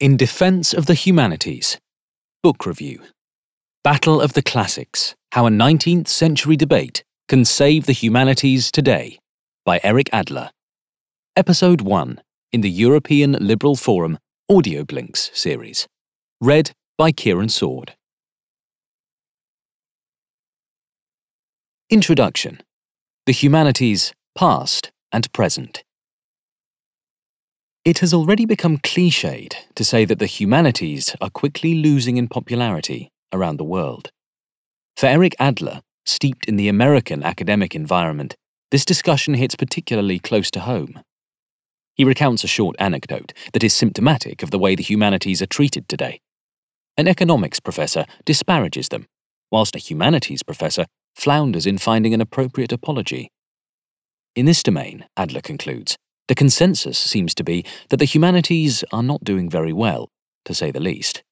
In Defense of the Humanities Book Review Battle of the Classics How a 19th Century Debate Can Save the Humanities Today by Eric Adler. Episode 1 in the European Liberal Forum Audio Blinks series. Read by Kieran Sword. Introduction The Humanities Past and Present. It has already become cliched to say that the humanities are quickly losing in popularity around the world. For Eric Adler, steeped in the American academic environment, this discussion hits particularly close to home. He recounts a short anecdote that is symptomatic of the way the humanities are treated today. An economics professor disparages them, whilst a humanities professor flounders in finding an appropriate apology. In this domain, Adler concludes, the consensus seems to be that the humanities are not doing very well, to say the least.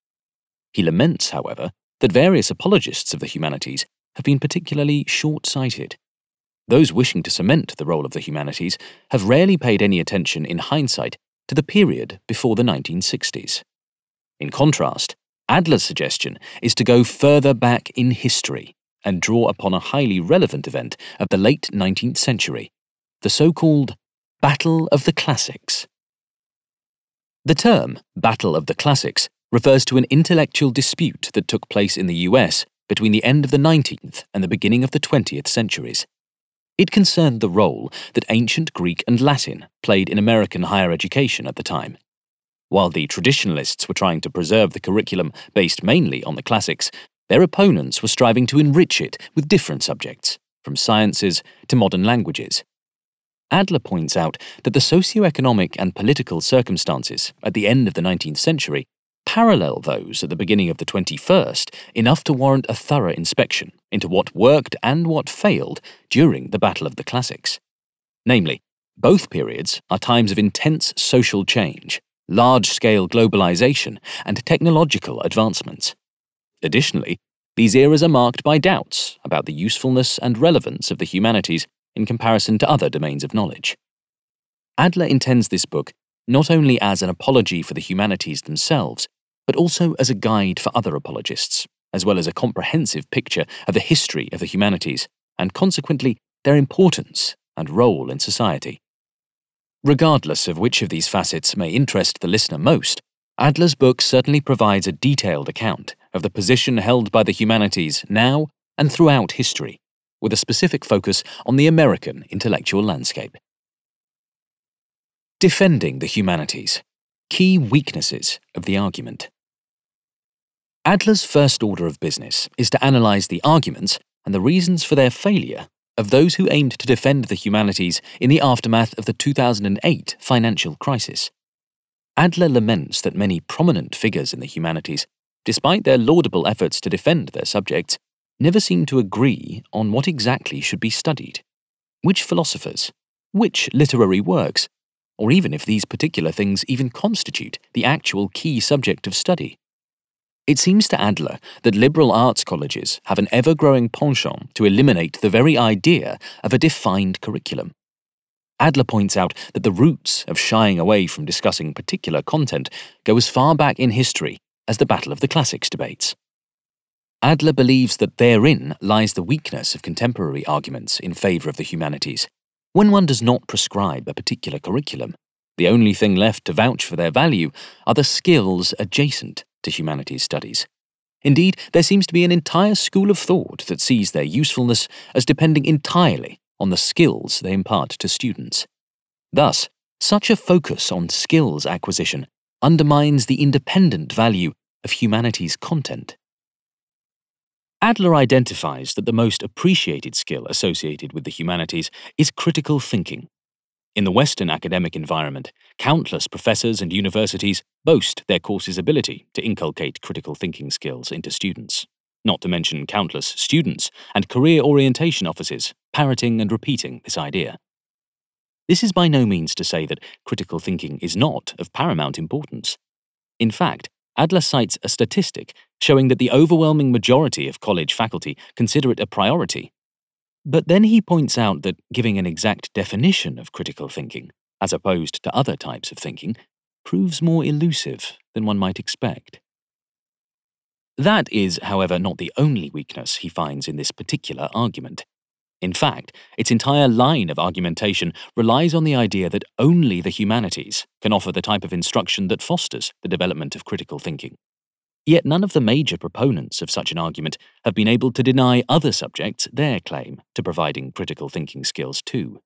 He laments, however, that various apologists of the humanities have been particularly short sighted. Those wishing to cement the role of the humanities have rarely paid any attention in hindsight to the period before the 1960s. In contrast, Adler's suggestion is to go further back in history and draw upon a highly relevant event of the late 19th century, the so called Battle of the Classics. The term Battle of the Classics refers to an intellectual dispute that took place in the US between the end of the 19th and the beginning of the 20th centuries. It concerned the role that ancient Greek and Latin played in American higher education at the time. While the traditionalists were trying to preserve the curriculum based mainly on the classics, their opponents were striving to enrich it with different subjects, from sciences to modern languages. Adler points out that the socio-economic and political circumstances at the end of the 19th century parallel those at the beginning of the 21st enough to warrant a thorough inspection into what worked and what failed during the Battle of the Classics. Namely, both periods are times of intense social change, large scale globalization, and technological advancements. Additionally, these eras are marked by doubts about the usefulness and relevance of the humanities in comparison to other domains of knowledge. Adler intends this book not only as an apology for the humanities themselves, but also as a guide for other apologists, as well as a comprehensive picture of the history of the humanities, and consequently their importance and role in society. Regardless of which of these facets may interest the listener most, Adler's book certainly provides a detailed account of the position held by the humanities now and throughout history, with a specific focus on the American intellectual landscape. Defending the Humanities Key Weaknesses of the Argument. Adler's first order of business is to analyse the arguments and the reasons for their failure of those who aimed to defend the humanities in the aftermath of the 2008 financial crisis. Adler laments that many prominent figures in the humanities, despite their laudable efforts to defend their subjects, never seem to agree on what exactly should be studied. Which philosophers? Which literary works? Or even if these particular things even constitute the actual key subject of study. It seems to Adler that liberal arts colleges have an ever growing penchant to eliminate the very idea of a defined curriculum. Adler points out that the roots of shying away from discussing particular content go as far back in history as the Battle of the Classics debates. Adler believes that therein lies the weakness of contemporary arguments in favour of the humanities. When one does not prescribe a particular curriculum, the only thing left to vouch for their value are the skills adjacent to humanities studies. Indeed, there seems to be an entire school of thought that sees their usefulness as depending entirely on the skills they impart to students. Thus, such a focus on skills acquisition undermines the independent value of humanities content. Adler identifies that the most appreciated skill associated with the humanities is critical thinking. In the Western academic environment, countless professors and universities boast their course's ability to inculcate critical thinking skills into students, not to mention countless students and career orientation offices parroting and repeating this idea. This is by no means to say that critical thinking is not of paramount importance. In fact, Adler cites a statistic showing that the overwhelming majority of college faculty consider it a priority. But then he points out that giving an exact definition of critical thinking, as opposed to other types of thinking, proves more elusive than one might expect. That is, however, not the only weakness he finds in this particular argument. In fact, its entire line of argumentation relies on the idea that only the humanities can offer the type of instruction that fosters the development of critical thinking. Yet none of the major proponents of such an argument have been able to deny other subjects their claim to providing critical thinking skills too.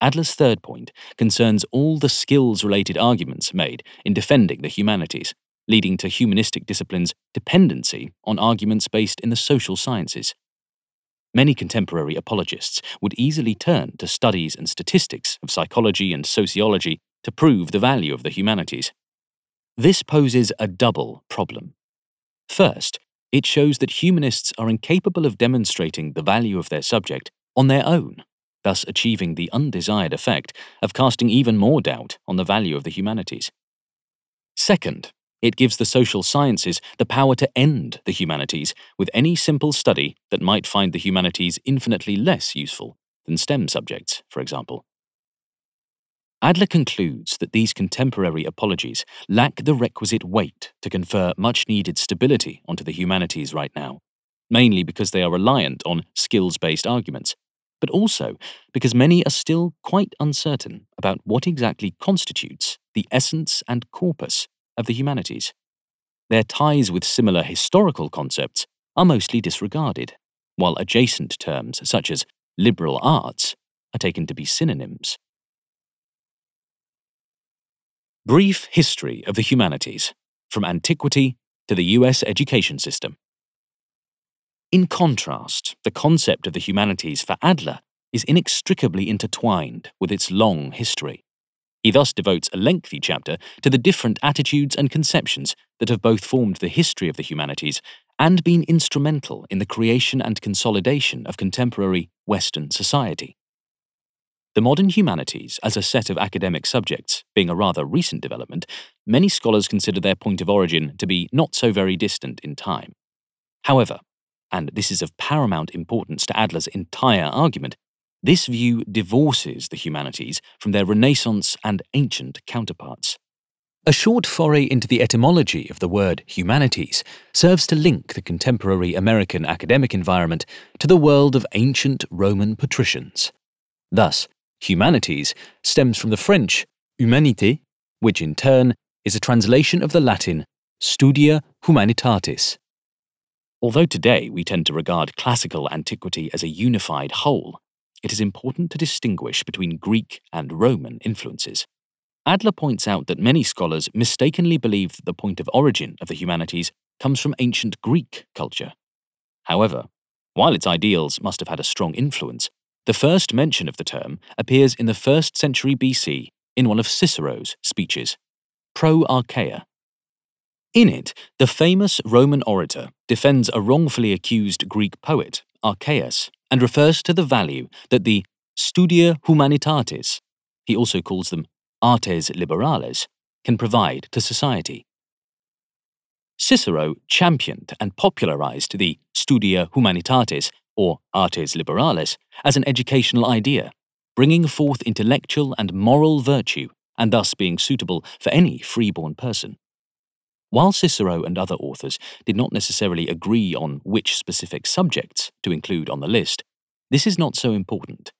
Adler's third point concerns all the skills related arguments made in defending the humanities, leading to humanistic disciplines' dependency on arguments based in the social sciences. Many contemporary apologists would easily turn to studies and statistics of psychology and sociology to prove the value of the humanities. This poses a double problem. First, it shows that humanists are incapable of demonstrating the value of their subject on their own thus achieving the undesired effect of casting even more doubt on the value of the humanities. Second, it gives the social sciences the power to end the humanities with any simple study that might find the humanities infinitely less useful than STEM subjects, for example. Adler concludes that these contemporary apologies lack the requisite weight to confer much needed stability onto the humanities right now, mainly because they are reliant on skills based arguments, but also because many are still quite uncertain about what exactly constitutes the essence and corpus of the humanities. Their ties with similar historical concepts are mostly disregarded, while adjacent terms such as liberal arts are taken to be synonyms. Brief History of the Humanities From Antiquity to the US Education System. In contrast, the concept of the humanities for Adler is inextricably intertwined with its long history. He thus devotes a lengthy chapter to the different attitudes and conceptions that have both formed the history of the humanities and been instrumental in the creation and consolidation of contemporary Western society. The modern humanities, as a set of academic subjects, being a rather recent development, many scholars consider their point of origin to be not so very distant in time. However, and this is of paramount importance to Adler's entire argument, this view divorces the humanities from their Renaissance and ancient counterparts. A short foray into the etymology of the word humanities serves to link the contemporary American academic environment to the world of ancient Roman patricians. Thus, humanities stems from the French humanité, which in turn is a translation of the Latin studia humanitatis, Although today we tend to regard classical antiquity as a unified whole, it is important to distinguish between Greek and Roman influences. Adler points out that many scholars mistakenly believe that the point of origin of the humanities comes from ancient Greek culture. However, while its ideals must have had a strong influence, the first mention of the term appears in the 1st century BC in one of Cicero's speeches, Pro Archia, in it, the famous Roman orator defends a wrongfully accused Greek poet, Archias, and refers to the value that the studia humanitatis, he also calls them artes liberales, can provide to society. Cicero championed and popularized the studia humanitatis, or artes liberales, as an educational idea, bringing forth intellectual and moral virtue, and thus being suitable for any freeborn person. While Cicero and other authors did not necessarily agree on which specific subjects to include on the list, this is not so important.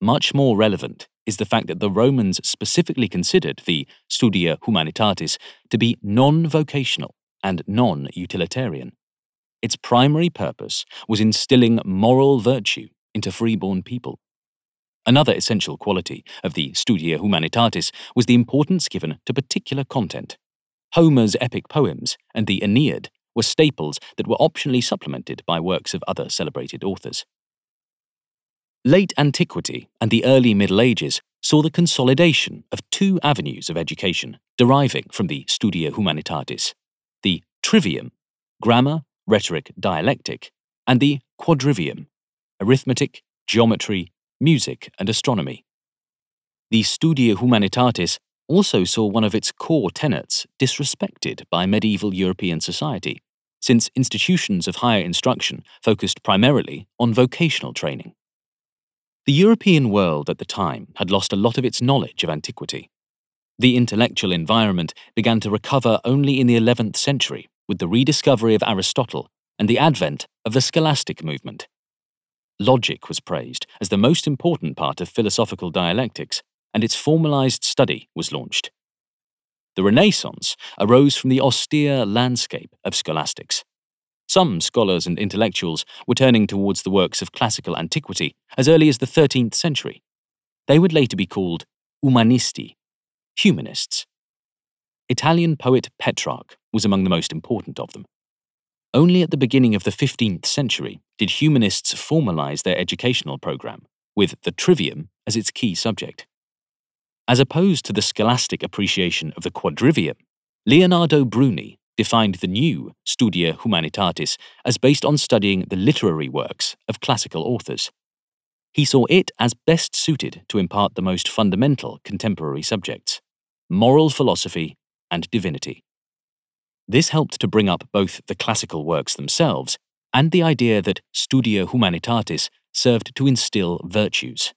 Much more relevant is the fact that the Romans specifically considered the Studia Humanitatis to be non vocational and non utilitarian. Its primary purpose was instilling moral virtue into freeborn people. Another essential quality of the Studia Humanitatis was the importance given to particular content. Homer's epic poems and the Aeneid were staples that were optionally supplemented by works of other celebrated authors. Late antiquity and the early Middle Ages saw the consolidation of two avenues of education deriving from the Studia Humanitatis trivium, grammar, rhetoric, dialectic, and the quadrivium, arithmetic, geometry, music, and astronomy. The Studia Humanitatis also saw one of its core tenets disrespected by medieval European society, since institutions of higher instruction focused primarily on vocational training. The European world at the time had lost a lot of its knowledge of antiquity. The intellectual environment began to recover only in the 11th century with the rediscovery of Aristotle and the advent of the scholastic movement. Logic was praised as the most important part of philosophical dialectics, and its formalized study was launched. The Renaissance arose from the austere landscape of scholastics. Some scholars and intellectuals were turning towards the works of classical antiquity as early as the 13th century. They would later be called humanisti, humanists. Italian poet Petrarch was among the most important of them. Only at the beginning of the 15th century did humanists formalize their educational program, with the trivium as its key subject. As opposed to the scholastic appreciation of the quadrivium, Leonardo Bruni defined the new Studia Humanitatis as based on studying the literary works of classical authors. He saw it as best suited to impart the most fundamental contemporary subjects moral philosophy and divinity. This helped to bring up both the classical works themselves and the idea that Studia Humanitatis served to instill virtues.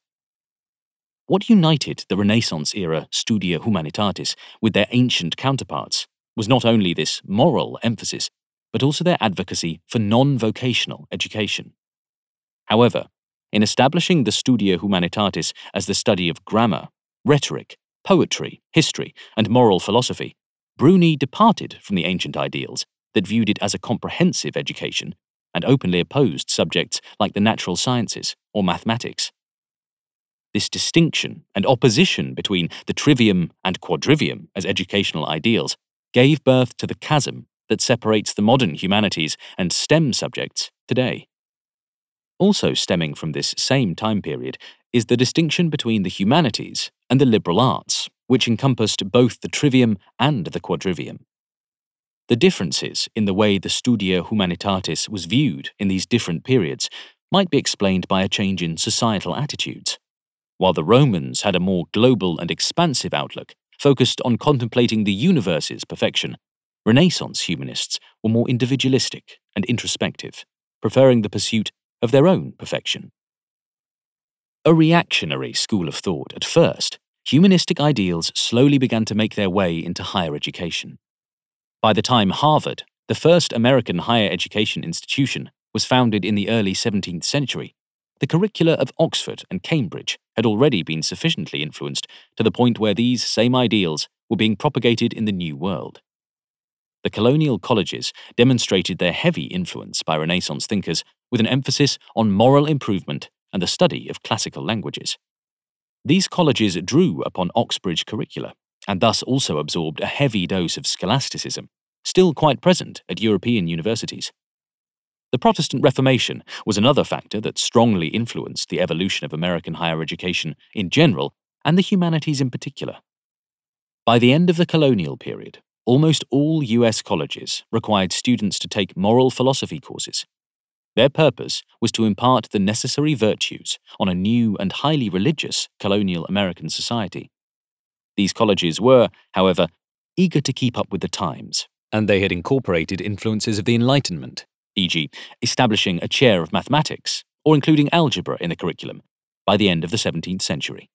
What united the Renaissance era Studia Humanitatis with their ancient counterparts was not only this moral emphasis, but also their advocacy for non vocational education. However, in establishing the Studia Humanitatis as the study of grammar, rhetoric, poetry, history, and moral philosophy, Bruni departed from the ancient ideals that viewed it as a comprehensive education and openly opposed subjects like the natural sciences or mathematics. This distinction and opposition between the trivium and quadrivium as educational ideals gave birth to the chasm that separates the modern humanities and STEM subjects today. Also stemming from this same time period is the distinction between the humanities and the liberal arts, which encompassed both the trivium and the quadrivium. The differences in the way the Studia Humanitatis was viewed in these different periods might be explained by a change in societal attitudes. While the Romans had a more global and expansive outlook, focused on contemplating the universe's perfection, Renaissance humanists were more individualistic and introspective, preferring the pursuit of their own perfection. A reactionary school of thought at first, humanistic ideals slowly began to make their way into higher education. By the time Harvard, the first American higher education institution, was founded in the early 17th century, the curricula of Oxford and Cambridge had already been sufficiently influenced to the point where these same ideals were being propagated in the New World. The colonial colleges demonstrated their heavy influence by Renaissance thinkers with an emphasis on moral improvement and the study of classical languages. These colleges drew upon Oxbridge curricula and thus also absorbed a heavy dose of scholasticism, still quite present at European universities. The Protestant Reformation was another factor that strongly influenced the evolution of American higher education in general and the humanities in particular. By the end of the colonial period, almost all US colleges required students to take moral philosophy courses. Their purpose was to impart the necessary virtues on a new and highly religious colonial American society. These colleges were, however, eager to keep up with the times, and they had incorporated influences of the Enlightenment e.g., establishing a chair of mathematics or including algebra in the curriculum by the end of the 17th century.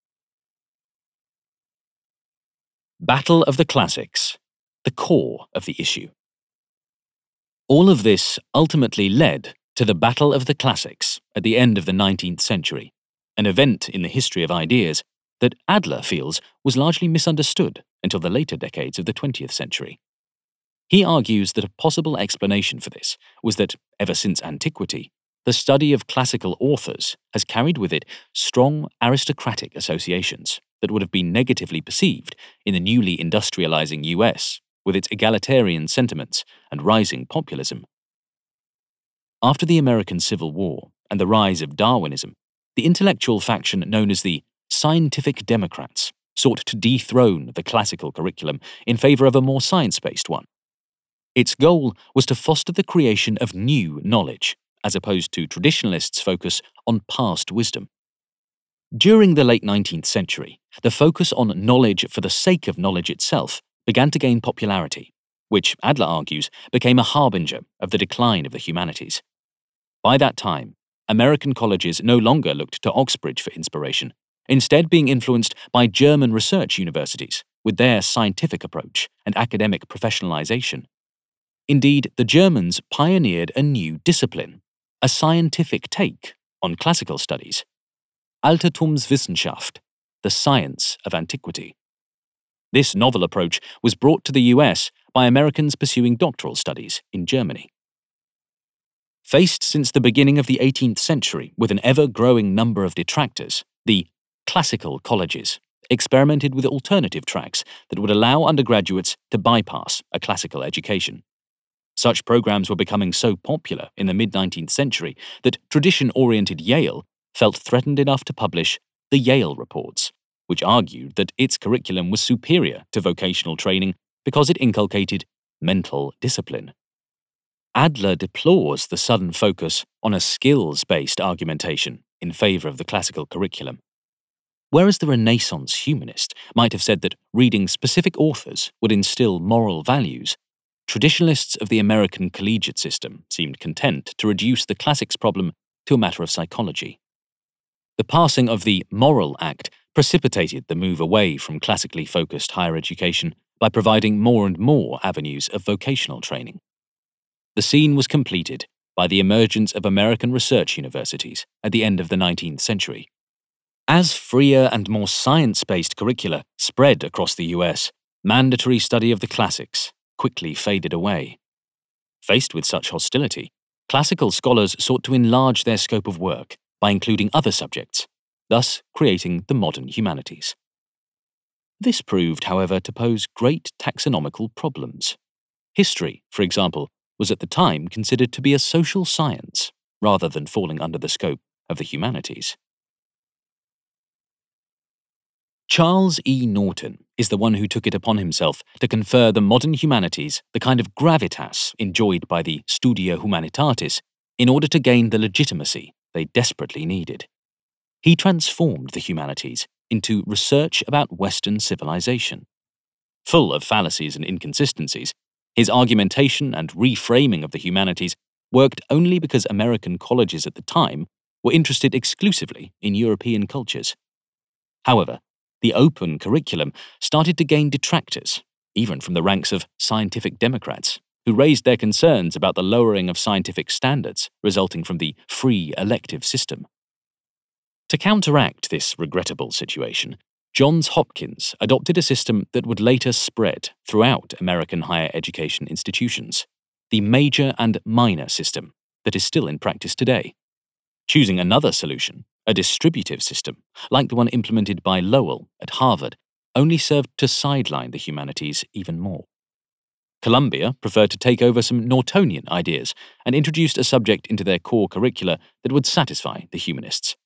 Battle of the Classics, the core of the issue. All of this ultimately led to the Battle of the Classics at the end of the 19th century, an event in the history of ideas that Adler feels was largely misunderstood until the later decades of the 20th century. He argues that a possible explanation for this was that, ever since antiquity, the study of classical authors has carried with it strong aristocratic associations that would have been negatively perceived in the newly industrializing US with its egalitarian sentiments and rising populism. After the American Civil War and the rise of Darwinism, the intellectual faction known as the Scientific Democrats sought to dethrone the classical curriculum in favor of a more science based one. Its goal was to foster the creation of new knowledge, as opposed to traditionalists' focus on past wisdom. During the late 19th century, the focus on knowledge for the sake of knowledge itself began to gain popularity, which, Adler argues, became a harbinger of the decline of the humanities. By that time, American colleges no longer looked to Oxbridge for inspiration, instead, being influenced by German research universities with their scientific approach and academic professionalization. Indeed, the Germans pioneered a new discipline, a scientific take on classical studies. Altertumswissenschaft, the science of antiquity. This novel approach was brought to the US by Americans pursuing doctoral studies in Germany. Faced since the beginning of the 18th century with an ever growing number of detractors, the classical colleges experimented with alternative tracks that would allow undergraduates to bypass a classical education. Such programs were becoming so popular in the mid 19th century that tradition oriented Yale felt threatened enough to publish the Yale Reports, which argued that its curriculum was superior to vocational training because it inculcated mental discipline. Adler deplores the sudden focus on a skills based argumentation in favor of the classical curriculum. Whereas the Renaissance humanist might have said that reading specific authors would instill moral values, traditionalists of the American collegiate system seemed content to reduce the classics problem to a matter of psychology. The passing of the Morrill Act precipitated the move away from classically focused higher education by providing more and more avenues of vocational training. The scene was completed by the emergence of American research universities at the end of the 19th century. As freer and more science based curricula spread across the US, mandatory study of the classics quickly faded away. Faced with such hostility, classical scholars sought to enlarge their scope of work by including other subjects, thus creating the modern humanities. This proved, however, to pose great taxonomical problems. History, for example, was at the time considered to be a social science rather than falling under the scope of the humanities. Charles E. Norton is the one who took it upon himself to confer the modern humanities the kind of gravitas enjoyed by the Studia Humanitatis in order to gain the legitimacy they desperately needed. He transformed the humanities into research about Western civilization. Full of fallacies and inconsistencies, his argumentation and reframing of the humanities worked only because American colleges at the time were interested exclusively in European cultures. However, the open curriculum started to gain detractors, even from the ranks of scientific Democrats, who raised their concerns about the lowering of scientific standards resulting from the free elective system. To counteract this regrettable situation, Johns Hopkins adopted a system that would later spread throughout American higher education institutions the major and minor system that is still in practice today. Choosing another solution, a distributive system, like the one implemented by Lowell at Harvard, only served to sideline the humanities even more. Columbia preferred to take over some Nortonian ideas and introduced a subject into their core curricula that would satisfy the humanists.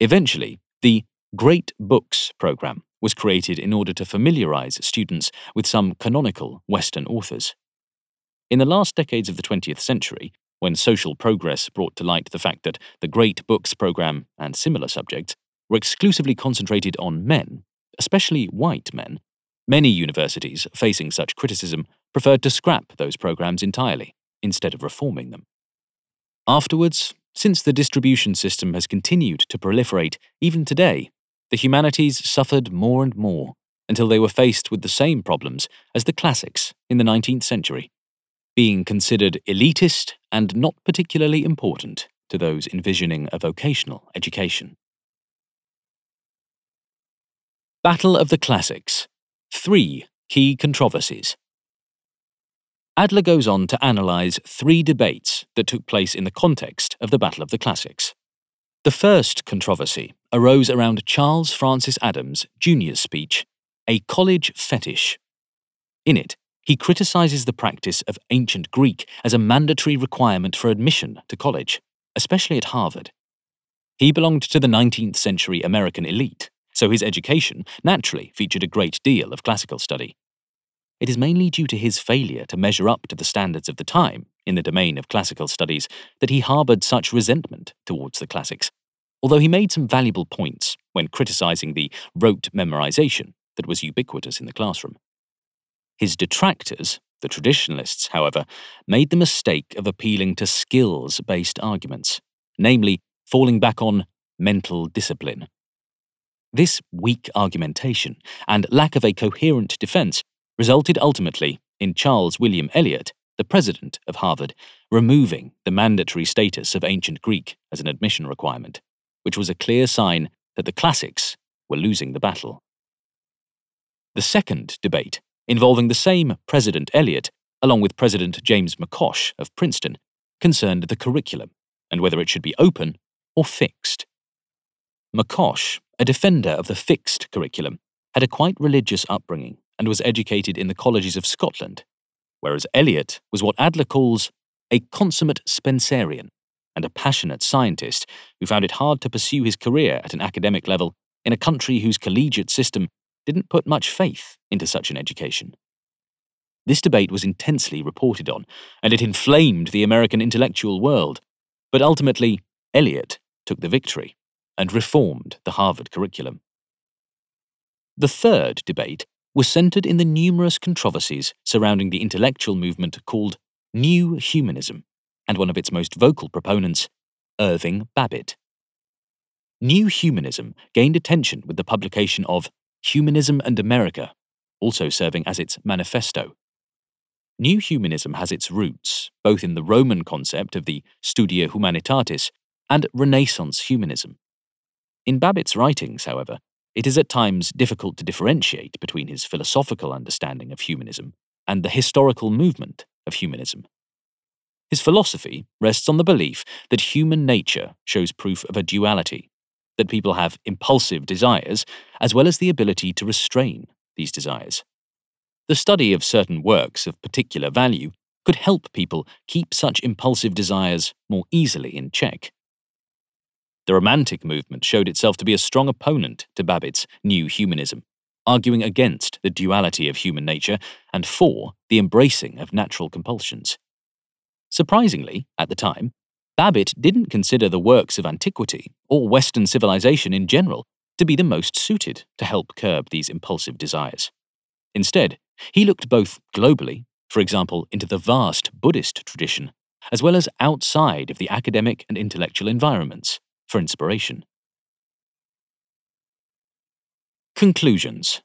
Eventually, the Great Books program was created in order to familiarize students with some canonical Western authors. In the last decades of the 20th century, when social progress brought to light the fact that the Great Books program and similar subjects were exclusively concentrated on men, especially white men, many universities facing such criticism preferred to scrap those programs entirely instead of reforming them. Afterwards, since the distribution system has continued to proliferate even today, the humanities suffered more and more until they were faced with the same problems as the classics in the 19th century, being considered elitist and not particularly important to those envisioning a vocational education. Battle of the Classics Three Key Controversies. Adler goes on to analyse three debates that took place in the context of the Battle of the Classics. The first controversy arose around Charles Francis Adams Jr.'s speech, A College Fetish. In it, he criticises the practice of ancient Greek as a mandatory requirement for admission to college, especially at Harvard. He belonged to the 19th century American elite, so his education naturally featured a great deal of classical study it is mainly due to his failure to measure up to the standards of the time in the domain of classical studies that he harboured such resentment towards the classics, although he made some valuable points when criticising the rote memorisation that was ubiquitous in the classroom. His detractors, the traditionalists, however, made the mistake of appealing to skills based arguments, namely, falling back on mental discipline. This weak argumentation and lack of a coherent defense resulted ultimately in Charles William Eliot, the president of Harvard, removing the mandatory status of ancient Greek as an admission requirement, which was a clear sign that the classics were losing the battle. The second debate, involving the same President Eliot, along with President James McCosh of Princeton, concerned the curriculum and whether it should be open or fixed. McCosh, a defender of the fixed curriculum, had a quite religious upbringing and was educated in the colleges of Scotland, whereas Eliot was what Adler calls a consummate Spencerian and a passionate scientist who found it hard to pursue his career at an academic level in a country whose collegiate system didn't put much faith into such an education. This debate was intensely reported on, and it inflamed the American intellectual world, but ultimately, Eliot took the victory and reformed the Harvard curriculum. The third debate was centered in the numerous controversies surrounding the intellectual movement called New Humanism, and one of its most vocal proponents, Irving Babbitt. New Humanism gained attention with the publication of Humanism and America, also serving as its manifesto. New Humanism has its roots both in the Roman concept of the Studia Humanitatis and Renaissance humanism. In Babbitt's writings, however, it is at times difficult to differentiate between his philosophical understanding of humanism and the historical movement of humanism. His philosophy rests on the belief that human nature shows proof of a duality, that people have impulsive desires as well as the ability to restrain these desires. The study of certain works of particular value could help people keep such impulsive desires more easily in check. The Romantic movement showed itself to be a strong opponent to Babbitt's new humanism, arguing against the duality of human nature and for the embracing of natural compulsions. Surprisingly, at the time, Babbitt didn't consider the works of antiquity or Western civilization in general to be the most suited to help curb these impulsive desires. Instead, he looked both globally, for example, into the vast Buddhist tradition, as well as outside of the academic and intellectual environments for inspiration. Conclusions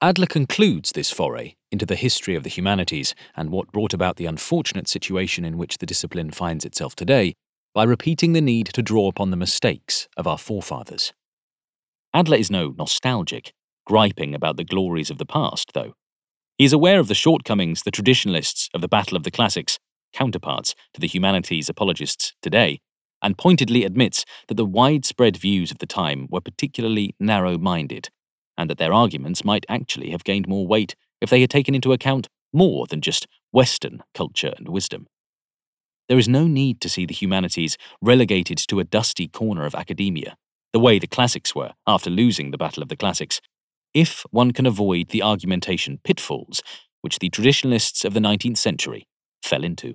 Adler concludes this foray into the history of the humanities and what brought about the unfortunate situation in which the discipline finds itself today by repeating the need to draw upon the mistakes of our forefathers. Adler is no nostalgic, griping about the glories of the past, though. He is aware of the shortcomings the traditionalists of the Battle of the Classics, counterparts to the humanities apologists today, and pointedly admits that the widespread views of the time were particularly narrow minded, and that their arguments might actually have gained more weight if they had taken into account more than just Western culture and wisdom. There is no need to see the humanities relegated to a dusty corner of academia, the way the classics were after losing the Battle of the Classics, if one can avoid the argumentation pitfalls which the traditionalists of the 19th century fell into.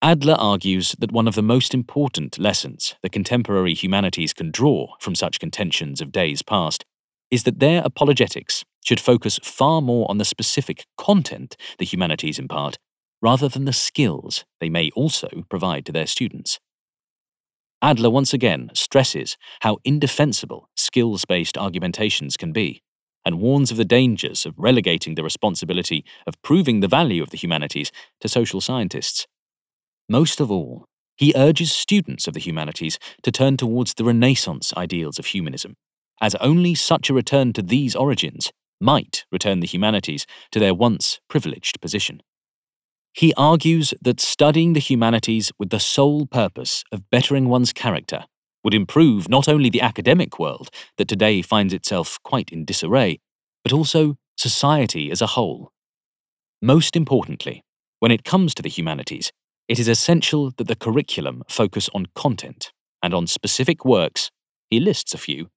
Adler argues that one of the most important lessons the contemporary humanities can draw from such contentions of days past is that their apologetics should focus far more on the specific content the humanities impart rather than the skills they may also provide to their students. Adler once again stresses how indefensible skills based argumentations can be and warns of the dangers of relegating the responsibility of proving the value of the humanities to social scientists. Most of all, he urges students of the humanities to turn towards the Renaissance ideals of humanism, as only such a return to these origins might return the humanities to their once privileged position. He argues that studying the humanities with the sole purpose of bettering one's character would improve not only the academic world that today finds itself quite in disarray, but also society as a whole. Most importantly, when it comes to the humanities, it is essential that the curriculum focus on content and on specific works, he lists a few,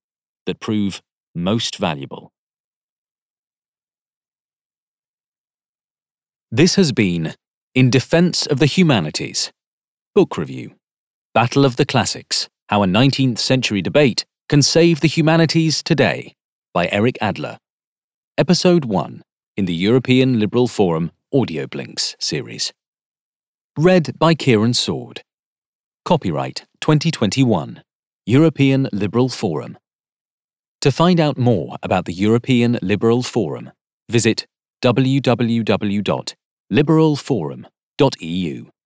that prove most valuable. This has been In Defense of the Humanities Book Review Battle of the Classics How a 19th Century Debate Can Save the Humanities Today by Eric Adler. Episode 1 in the European Liberal Forum Audio Blinks series. Read by Kieran Sword. Copyright 2021. European Liberal Forum. To find out more about the European Liberal Forum, visit www.liberalforum.eu.